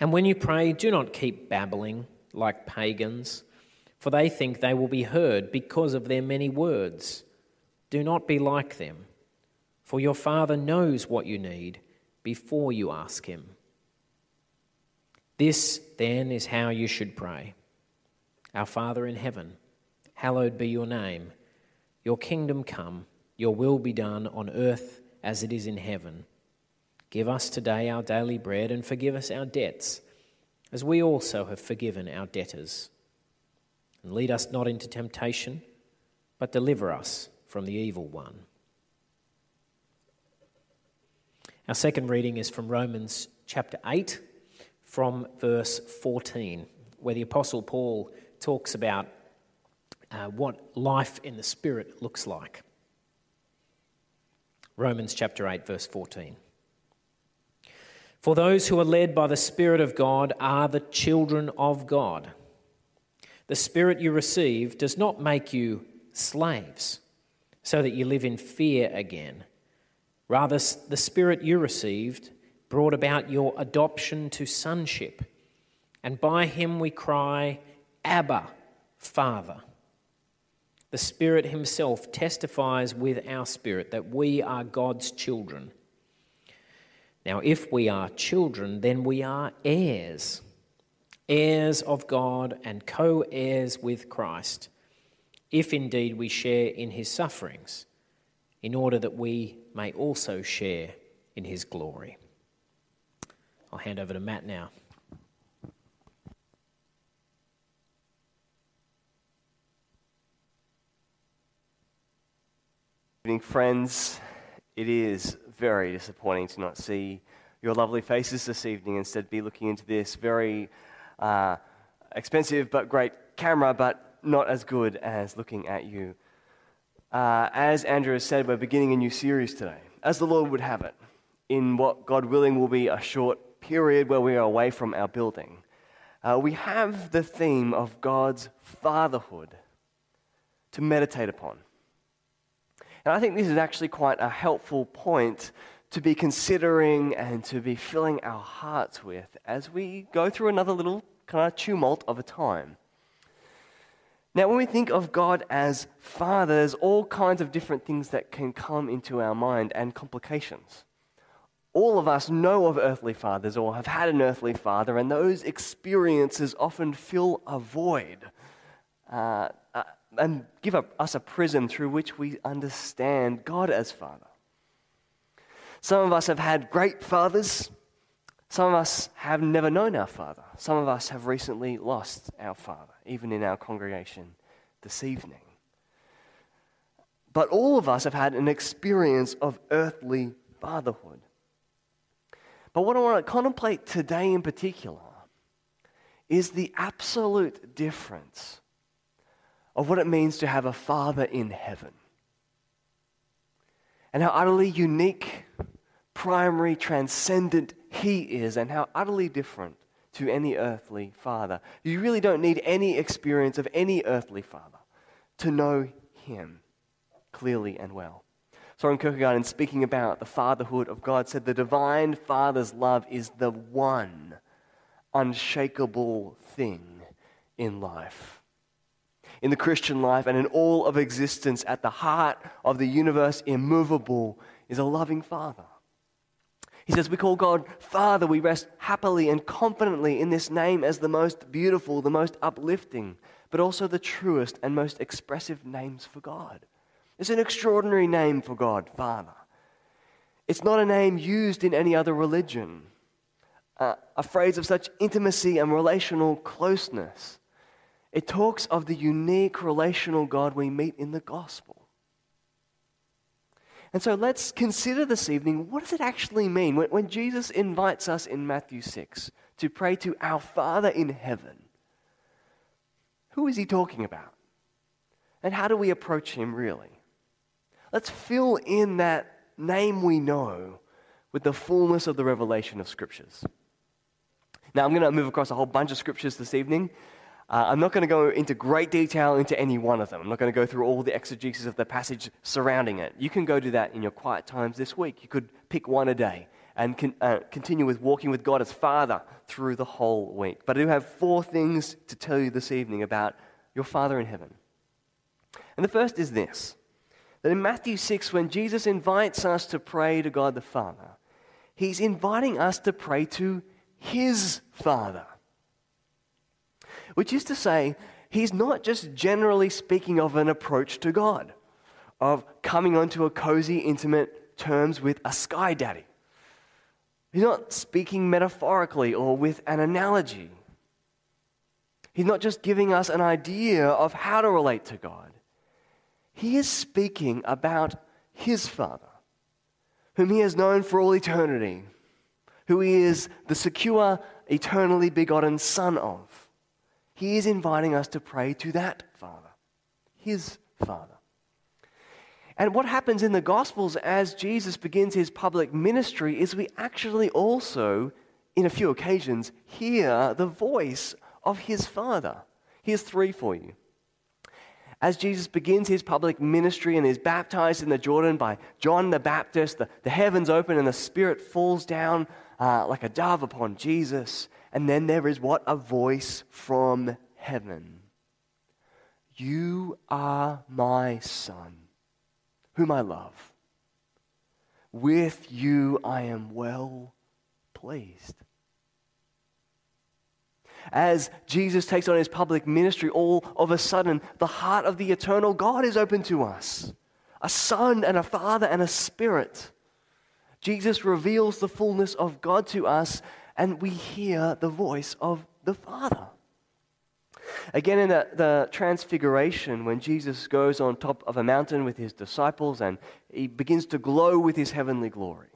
And when you pray, do not keep babbling like pagans, for they think they will be heard because of their many words. Do not be like them, for your Father knows what you need before you ask Him. This, then, is how you should pray Our Father in heaven, hallowed be your name. Your kingdom come, your will be done on earth as it is in heaven. Give us today our daily bread and forgive us our debts, as we also have forgiven our debtors. And lead us not into temptation, but deliver us from the evil one. Our second reading is from Romans chapter 8, from verse 14, where the Apostle Paul talks about uh, what life in the Spirit looks like. Romans chapter 8, verse 14. For those who are led by the Spirit of God are the children of God. The Spirit you receive does not make you slaves, so that you live in fear again. Rather, the Spirit you received brought about your adoption to sonship, and by him we cry, Abba, Father. The Spirit Himself testifies with our spirit that we are God's children. Now, if we are children, then we are heirs, heirs of God and co heirs with Christ, if indeed we share in his sufferings, in order that we may also share in his glory. I'll hand over to Matt now. evening, friends. It is very disappointing to not see your lovely faces this evening. Instead, be looking into this very uh, expensive but great camera, but not as good as looking at you. Uh, as Andrew has said, we're beginning a new series today, as the Lord would have it, in what, God willing, will be a short period where we are away from our building. Uh, we have the theme of God's fatherhood to meditate upon. And I think this is actually quite a helpful point to be considering and to be filling our hearts with as we go through another little kind of tumult of a time. Now, when we think of God as Father, there's all kinds of different things that can come into our mind and complications. All of us know of earthly fathers or have had an earthly father, and those experiences often fill a void. Uh, uh, and give us a prism through which we understand God as Father. Some of us have had great fathers. Some of us have never known our Father. Some of us have recently lost our Father, even in our congregation this evening. But all of us have had an experience of earthly fatherhood. But what I want to contemplate today in particular is the absolute difference of what it means to have a Father in heaven. And how utterly unique, primary, transcendent He is, and how utterly different to any earthly father. You really don't need any experience of any earthly father to know Him clearly and well. Soren Kierkegaard, in speaking about the fatherhood of God, said the divine Father's love is the one unshakable thing in life in the Christian life and in all of existence, at the heart of the universe, immovable, is a loving Father He says, We call God Father. We rest happily and confidently in this name as the most beautiful, the most uplifting, but also the truest and most expressive names for God. It's an extraordinary name for God, Father. It's not a name used in any other religion, uh, a phrase of such intimacy and relational closeness. It talks of the unique relational God we meet in the gospel. And so let's consider this evening what does it actually mean when, when Jesus invites us in Matthew 6 to pray to our Father in heaven? Who is he talking about? And how do we approach him really? Let's fill in that name we know with the fullness of the revelation of Scriptures. Now, I'm going to move across a whole bunch of Scriptures this evening. Uh, I'm not going to go into great detail into any one of them. I'm not going to go through all the exegesis of the passage surrounding it. You can go do that in your quiet times this week. You could pick one a day and con- uh, continue with walking with God as Father through the whole week. But I do have four things to tell you this evening about your Father in heaven. And the first is this that in Matthew 6, when Jesus invites us to pray to God the Father, he's inviting us to pray to his Father which is to say, he's not just generally speaking of an approach to God, of coming onto a cozy, intimate terms with a sky daddy. He's not speaking metaphorically or with an analogy. He's not just giving us an idea of how to relate to God. He is speaking about his Father, whom he has known for all eternity, who he is the secure, eternally begotten Son of. He is inviting us to pray to that Father, His Father. And what happens in the Gospels as Jesus begins his public ministry is we actually also, in a few occasions, hear the voice of his Father. Here's three for you. As Jesus begins his public ministry and is baptized in the Jordan by John the Baptist, the, the heavens open and the Spirit falls down uh, like a dove upon Jesus. And then there is what? A voice from heaven. You are my son, whom I love. With you I am well pleased. As Jesus takes on his public ministry, all of a sudden, the heart of the eternal God is open to us a son and a father and a spirit. Jesus reveals the fullness of God to us and we hear the voice of the Father. Again, in the, the, Transfiguration, when Jesus goes on top of a mountain with his disciples and he begins to glow with his heavenly glory.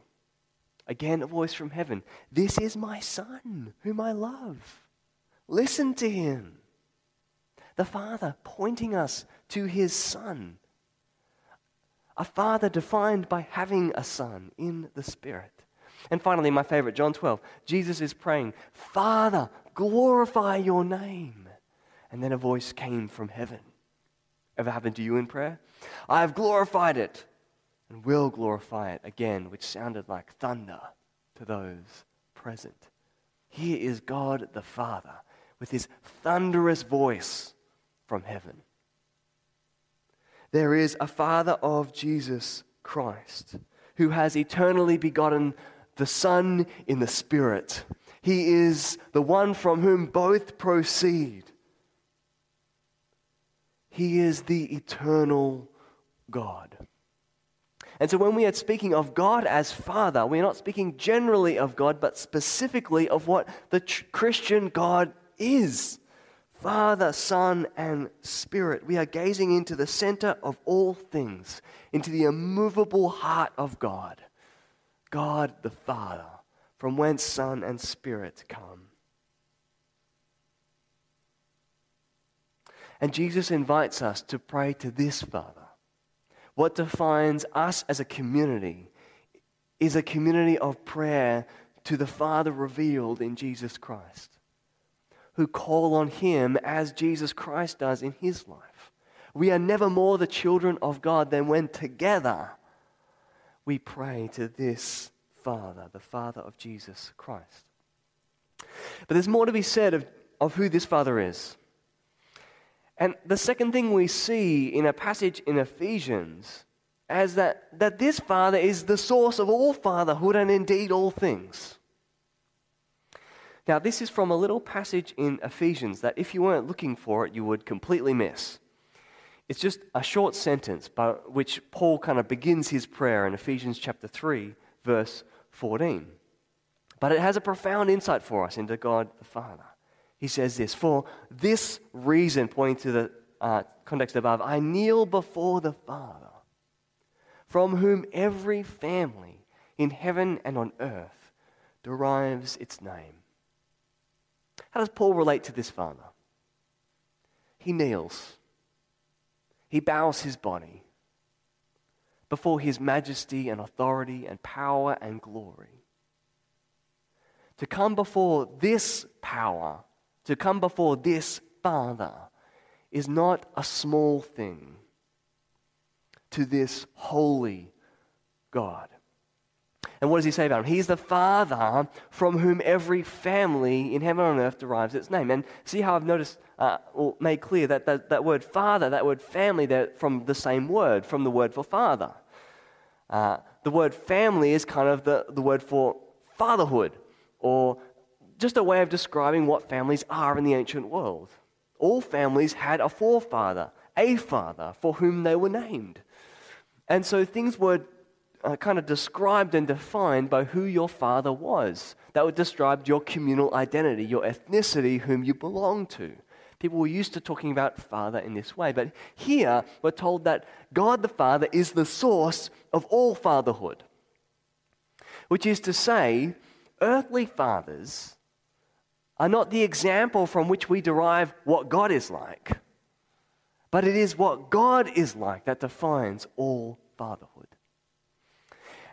Again, a voice from heaven This is my Son, whom I love. Listen to him. The Father pointing us to his Son. A Father defined by having a Son in the Spirit. And finally, my favorite, John 12. Jesus is praying, Father, glorify your name. And then a voice came from heaven. Ever happened to you in prayer? I have glorified it and will glorify it again, which sounded like thunder to those present. Here is God the Father with his thunderous voice from heaven. There is a Father of Jesus Christ who has eternally begotten the Son in the Spirit. He is the one from whom both proceed. He is the eternal God. And so, when we are speaking of God as Father, we're not speaking generally of God, but specifically of what the Christian God is Father, Son, and Spirit. We are gazing into the center of all things, into the immovable heart of God. God the Father, from whence Son and Spirit come. And Jesus invites us to pray to this Father. What defines us as a community is a community of prayer to the Father revealed in Jesus Christ, who call on Him as Jesus Christ does in His life. We are never more the children of God than when together we pray to this Father, the Father of Jesus Christ. But there's more to be said of, of who this Father is. And the second thing we see in a passage in Ephesians is that, that this Father is the source of all fatherhood and indeed all things. Now, this is from a little passage in Ephesians that if you weren't looking for it, you would completely miss. It's just a short sentence by which Paul kind of begins his prayer in Ephesians chapter 3, verse 14. But it has a profound insight for us into God the Father. He says this For this reason, pointing to the uh, context above, I kneel before the Father, from whom every family in heaven and on earth derives its name. How does Paul relate to this Father? He kneels, he bows his body before his majesty and authority and power and glory. To come before this power, to come before this Father, is not a small thing to this holy God. And what does he say about him? He's the Father from whom every family in heaven and earth derives its name. And see how I've noticed uh, or made clear that, that that word Father, that word family, they're from the same word, from the word for Father. Uh, the word family is kind of the, the word for fatherhood, or just a way of describing what families are in the ancient world. All families had a forefather, a father, for whom they were named. And so things were uh, kind of described and defined by who your father was. That would describe your communal identity, your ethnicity, whom you belong to. People were used to talking about father in this way. But here, we're told that God the Father is the source of all fatherhood. Which is to say, earthly fathers are not the example from which we derive what God is like, but it is what God is like that defines all fatherhood.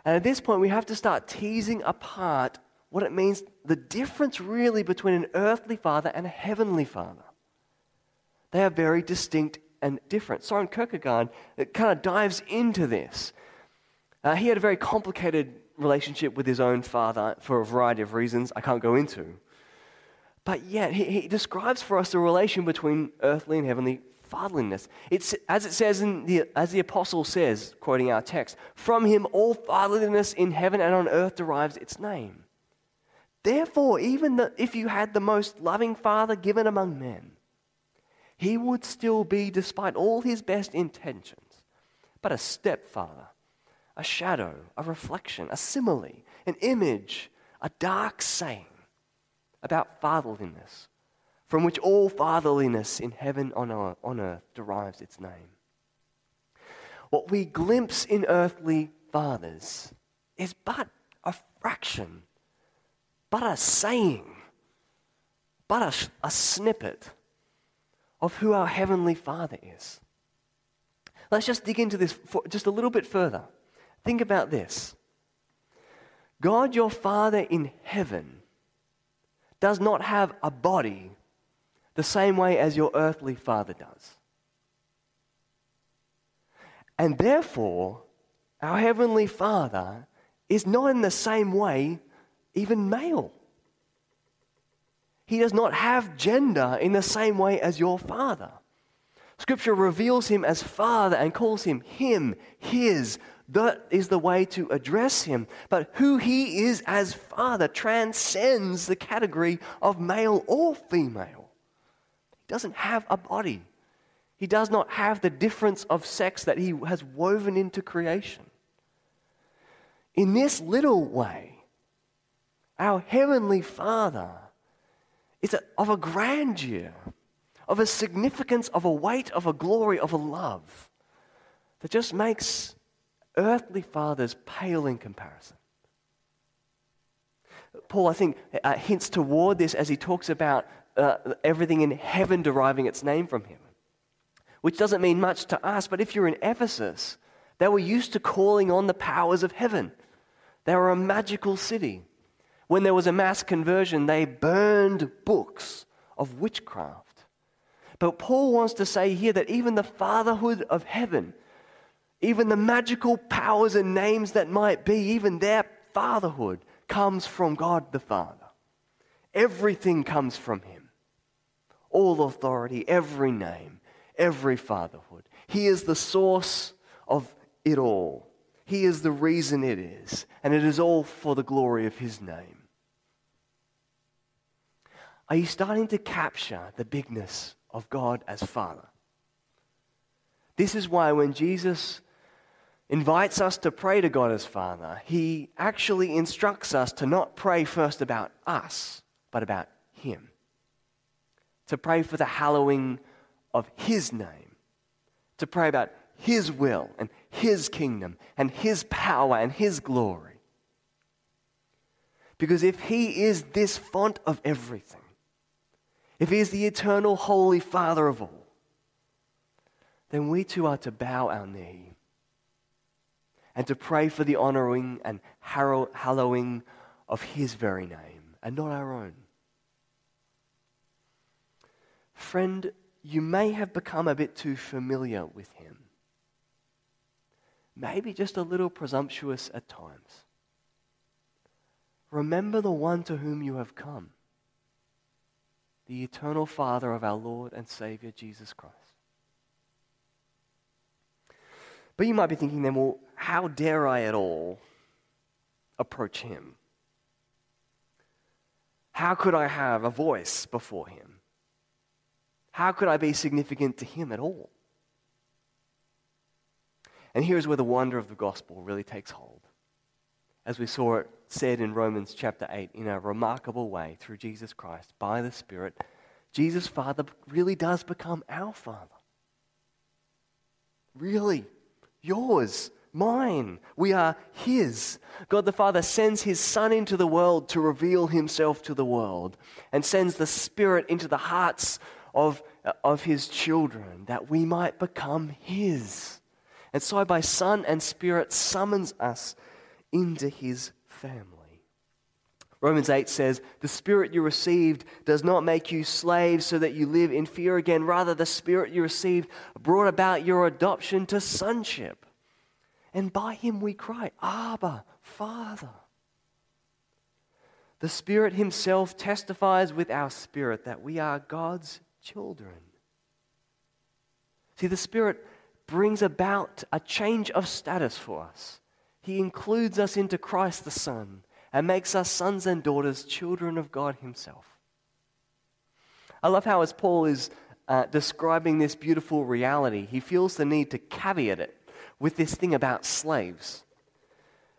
And at this point, we have to start teasing apart what it means, the difference really between an earthly father and a heavenly father. They are very distinct and different. Soren Kierkegaard kind of dives into this. Uh, he had a very complicated relationship with his own father for a variety of reasons I can't go into. But yet, he, he describes for us the relation between earthly and heavenly fatherliness. It's, as it says in the, as the apostle says, quoting our text, from him all fatherliness in heaven and on earth derives its name. Therefore, even the, if you had the most loving father given among men, he would still be, despite all his best intentions, but a stepfather, a shadow, a reflection, a simile, an image, a dark saying about fatherliness, from which all fatherliness in heaven on earth derives its name. What we glimpse in earthly fathers is but a fraction, but a saying, but a, a snippet of who our Heavenly Father is. Let's just dig into this just a little bit further. Think about this God, your Father in heaven, does not have a body the same way as your earthly father does. And therefore, our Heavenly Father is not in the same way even male. He does not have gender in the same way as your father. Scripture reveals him as father and calls him him, his. That is the way to address him. But who he is as father transcends the category of male or female. Doesn't have a body, he does not have the difference of sex that he has woven into creation. In this little way, our Heavenly Father is of a grandeur, of a significance, of a weight, of a glory, of a love that just makes earthly fathers pale in comparison. Paul, I think, uh, hints toward this as he talks about uh, everything in heaven deriving its name from him, which doesn't mean much to us, but if you're in Ephesus, they were used to calling on the powers of heaven. They were a magical city. When there was a mass conversion, they burned books of witchcraft. But Paul wants to say here that even the fatherhood of heaven, even the magical powers and names that might be, even their fatherhood comes from God the Father. Everything comes from Him. All authority, every name, every fatherhood. He is the source of it all. He is the reason it is, and it is all for the glory of His name. Are you starting to capture the bigness of God as Father? This is why when Jesus invites us to pray to God as Father, he actually instructs us to not pray first about us, but about Him. To pray for the hallowing of His name. To pray about His will and His kingdom and His power and His glory. Because if He is this font of everything, if He is the eternal, holy Father of all, then we too are to bow our knee and to pray for the honoring and hallowing of His very name and not our own. Friend, you may have become a bit too familiar with Him, maybe just a little presumptuous at times. Remember the one to whom you have come, the eternal Father of our Lord and Savior Jesus Christ. But you might be thinking then, well, how dare I at all approach him? How could I have a voice before him? How could I be significant to him at all? And here's where the wonder of the gospel really takes hold. As we saw it said in Romans chapter 8 in a remarkable way through Jesus Christ by the Spirit, Jesus' Father really does become our Father. Really yours, mine. We are His. God the Father sends His Son into the world to reveal Himself to the world and sends the Spirit into the hearts of, of His children that we might become His. And so, by Son and Spirit, summons us into His family. Romans 8 says, The Spirit you received does not make you slaves so that you live in fear again. Rather, the Spirit you received brought about your adoption to sonship. And by Him we cry, Abba, Father. The Spirit Himself testifies with our spirit that we are God's children. See, the Spirit brings about a change of status for us. He includes us into Christ the Son and makes us sons and daughters, children of God Himself. I love how, as Paul is uh, describing this beautiful reality, he feels the need to caveat it with this thing about slaves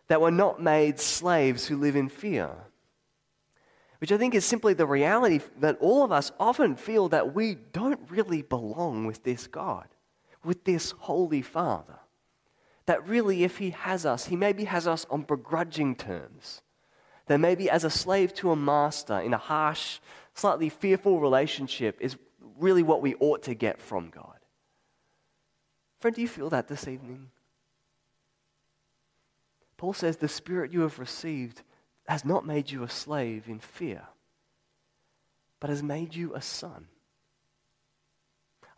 that we're not made slaves who live in fear. Which I think is simply the reality that all of us often feel that we don't really belong with this God, with this Holy Father. That really, if He has us, He maybe has us on begrudging terms that maybe as a slave to a master in a harsh, slightly fearful relationship is really what we ought to get from God. Friend, do you feel that this evening? Paul says the spirit you have received has not made you a slave in fear, but has made you a son.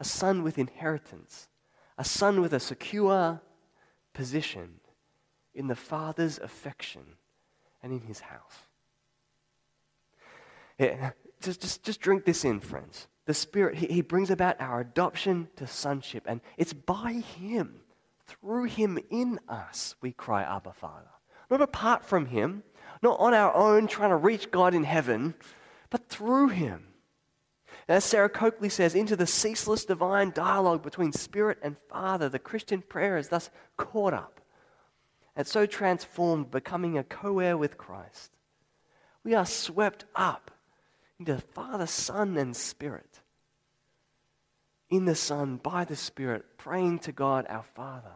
A son with inheritance, a son with a secure position in the Father's affection and in his house. Yeah, just, just, just drink this in, friends. The Spirit, he, he brings about our adoption to sonship, and it's by Him, through Him in us, we cry, Abba, Father. Not apart from Him, not on our own trying to reach God in heaven, but through Him. As Sarah Coakley says, into the ceaseless divine dialogue between Spirit and Father, the Christian prayer is thus caught up and so transformed, becoming a co heir with Christ. We are swept up into Father, Son, and Spirit. In the Son, by the Spirit, praying to God our Father.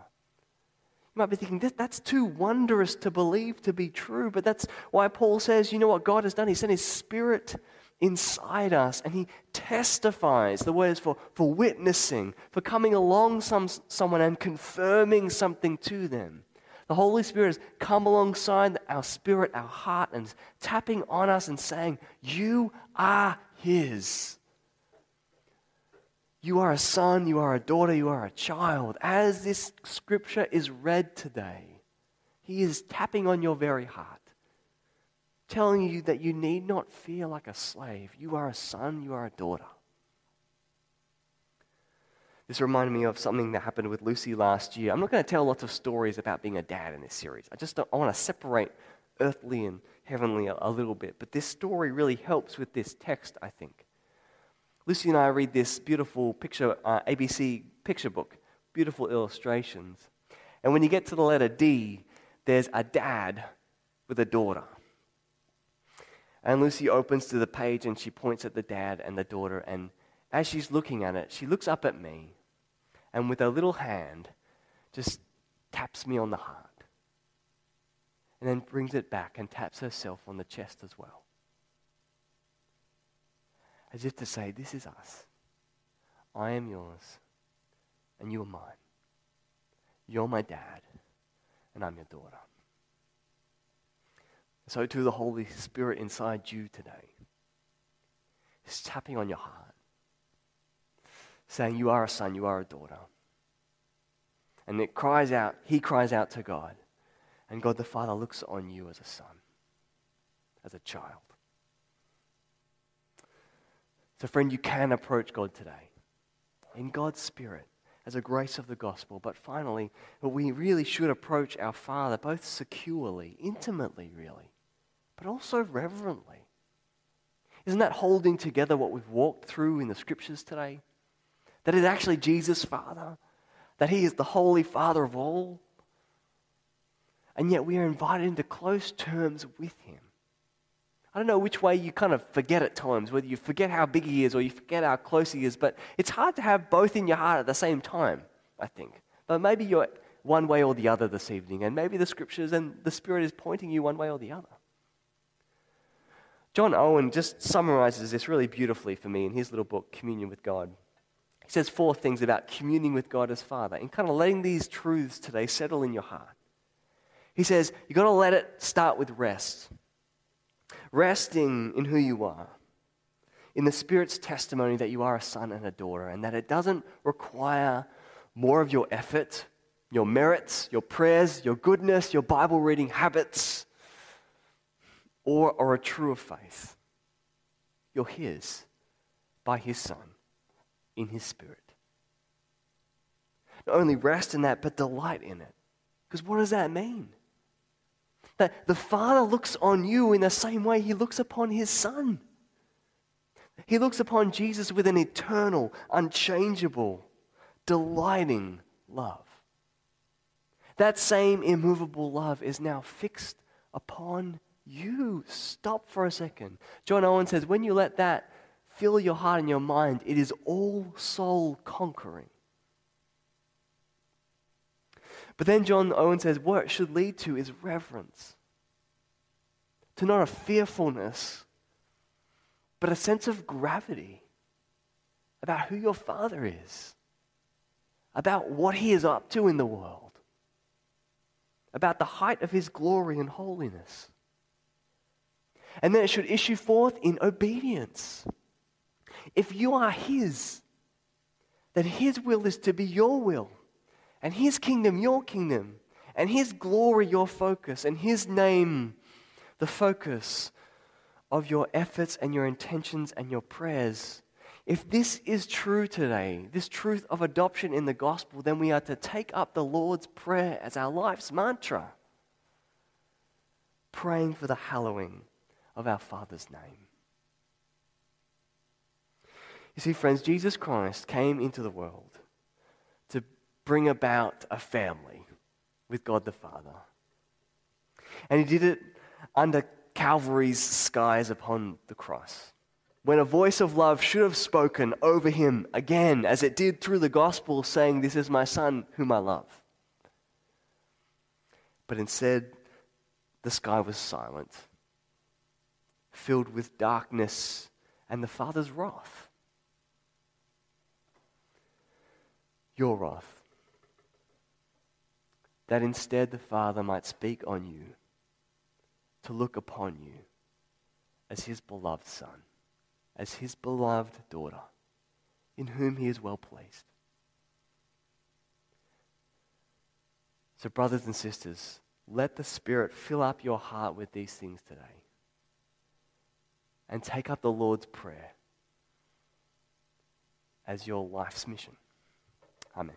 You might be thinking, that's too wondrous to believe to be true, but that's why Paul says, you know what God has done? He sent His Spirit inside us and He testifies. The word is for, for witnessing, for coming along some, someone and confirming something to them. The Holy Spirit has come alongside our spirit, our heart, and tapping on us and saying, You are His. You are a son, you are a daughter, you are a child. As this scripture is read today, He is tapping on your very heart, telling you that you need not feel like a slave. You are a son, you are a daughter. This reminded me of something that happened with Lucy last year. I'm not going to tell lots of stories about being a dad in this series. I just I want to separate earthly and heavenly a, a little bit. But this story really helps with this text, I think. Lucy and I read this beautiful picture, uh, ABC picture book, beautiful illustrations. And when you get to the letter D, there's a dad with a daughter. And Lucy opens to the page and she points at the dad and the daughter. And as she's looking at it, she looks up at me and with her little hand just taps me on the heart. And then brings it back and taps herself on the chest as well. As if to say, This is us. I am yours, and you are mine. You're my dad, and I'm your daughter. So, to the Holy Spirit inside you today is tapping on your heart, saying, You are a son, you are a daughter. And it cries out, he cries out to God. And God the Father looks on you as a son, as a child. So, friend, you can approach God today in God's Spirit as a grace of the gospel. But finally, we really should approach our Father both securely, intimately, really, but also reverently. Isn't that holding together what we've walked through in the scriptures today? That is actually Jesus' Father, that He is the Holy Father of all. And yet we are invited into close terms with Him. I don't know which way you kind of forget at times, whether you forget how big He is or you forget how close He is, but it's hard to have both in your heart at the same time, I think. But maybe you're one way or the other this evening, and maybe the scriptures and the Spirit is pointing you one way or the other. John Owen just summarizes this really beautifully for me in his little book, Communion with God. He says four things about communing with God as Father and kind of letting these truths today settle in your heart. He says, you've got to let it start with rest. Resting in who you are, in the Spirit's testimony that you are a son and a daughter, and that it doesn't require more of your effort, your merits, your prayers, your goodness, your Bible reading habits or, or a truer faith. You're His by His Son in His Spirit. Not only rest in that, but delight in it. Because what does that mean? That the Father looks on you in the same way He looks upon His Son. He looks upon Jesus with an eternal, unchangeable, delighting love. That same immovable love is now fixed upon you stop for a second. John Owen says, when you let that fill your heart and your mind, it is all soul conquering. But then John Owen says, what it should lead to is reverence. To not a fearfulness, but a sense of gravity about who your father is, about what he is up to in the world, about the height of his glory and holiness. And then it should issue forth in obedience. If you are His, then His will is to be your will, and His kingdom your kingdom, and His glory your focus, and His name the focus of your efforts and your intentions and your prayers. If this is true today, this truth of adoption in the gospel, then we are to take up the Lord's Prayer as our life's mantra, praying for the hallowing of our Father's name. You see, friends, Jesus Christ came into the world bring about a family with God the Father. And he did it under Calvary's skies upon the cross. When a voice of love should have spoken over him again, as it did through the gospel, saying, This is my son whom I love. But instead, the sky was silent filled with darkness and the Father's wrath. Your wrath. That instead the Father might speak on you, to look upon you as his beloved Son, as his beloved daughter, in whom he is well pleased. So, brothers and sisters, let the Spirit fill up your heart with these things today and take up the Lord's Prayer as your life's mission. Amen.